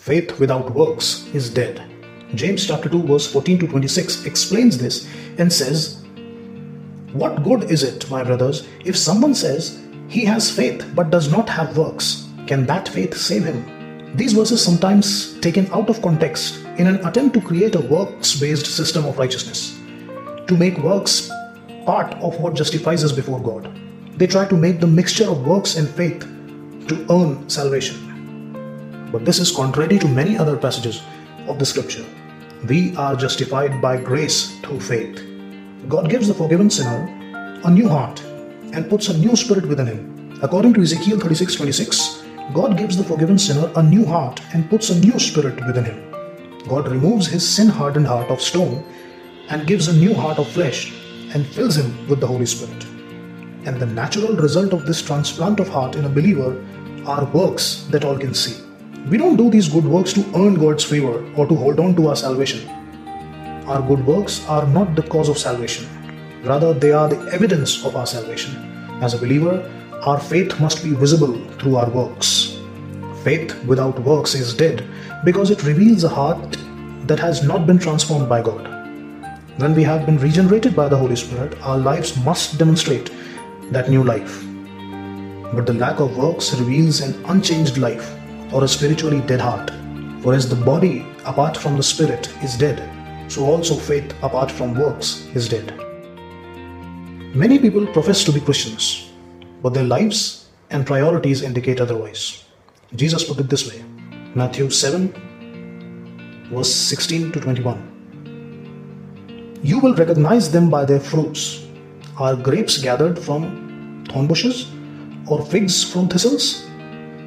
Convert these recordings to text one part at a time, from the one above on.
Faith without works is dead. James chapter 2 verse 14 to 26 explains this and says, What good is it, my brothers, if someone says he has faith but does not have works? Can that faith save him? These verses sometimes taken out of context in an attempt to create a works-based system of righteousness, to make works part of what justifies us before God. They try to make the mixture of works and faith to earn salvation. But this is contrary to many other passages of the scripture. We are justified by grace through faith. God gives the forgiven sinner a new heart and puts a new spirit within him. According to Ezekiel 36 26, God gives the forgiven sinner a new heart and puts a new spirit within him. God removes his sin hardened heart of stone and gives a new heart of flesh and fills him with the Holy Spirit. And the natural result of this transplant of heart in a believer are works that all can see. We don't do these good works to earn God's favor or to hold on to our salvation. Our good works are not the cause of salvation, rather, they are the evidence of our salvation. As a believer, our faith must be visible through our works. Faith without works is dead because it reveals a heart that has not been transformed by God. When we have been regenerated by the Holy Spirit, our lives must demonstrate that new life. But the lack of works reveals an unchanged life or a spiritually dead heart. For as the body apart from the spirit is dead, so also faith apart from works is dead. Many people profess to be Christians, but their lives and priorities indicate otherwise. Jesus put it this way Matthew 7, verse 16 to 21. You will recognize them by their fruits. Are grapes gathered from thorn bushes or figs from thistles?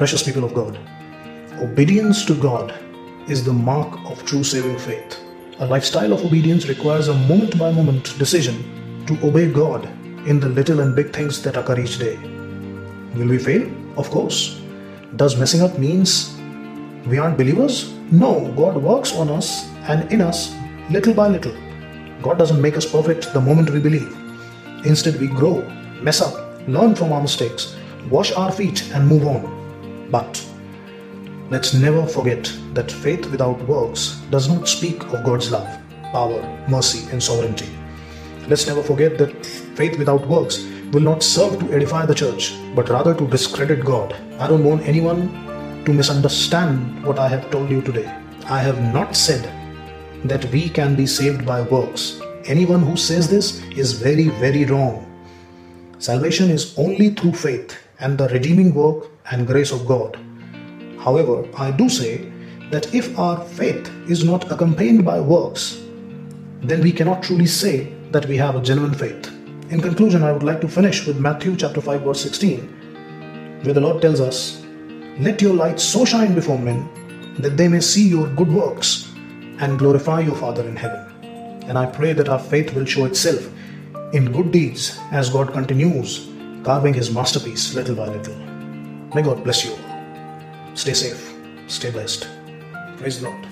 precious people of God. Obedience to God is the mark of true saving faith. A lifestyle of obedience requires a moment by moment decision to obey God in the little and big things that occur each day. Will we fail? Of course. Does messing up means we aren't believers? No, God works on us and in us little by little. God doesn't make us perfect the moment we believe. Instead, we grow, mess up, learn from our mistakes, wash our feet, and move on. But let's never forget that faith without works does not speak of God's love, power, mercy, and sovereignty. Let's never forget that faith without works will not serve to edify the church, but rather to discredit God. I don't want anyone to misunderstand what I have told you today. I have not said that we can be saved by works. Anyone who says this is very, very wrong. Salvation is only through faith and the redeeming work and grace of God. However, I do say that if our faith is not accompanied by works, then we cannot truly say that we have a genuine faith. In conclusion, I would like to finish with Matthew chapter 5 verse 16, where the Lord tells us, "Let your light so shine before men that they may see your good works and glorify your Father in heaven." And I pray that our faith will show itself in good deeds as God continues carving his masterpiece little by little. May God bless you. Stay safe, stay blessed. Praise the Lord.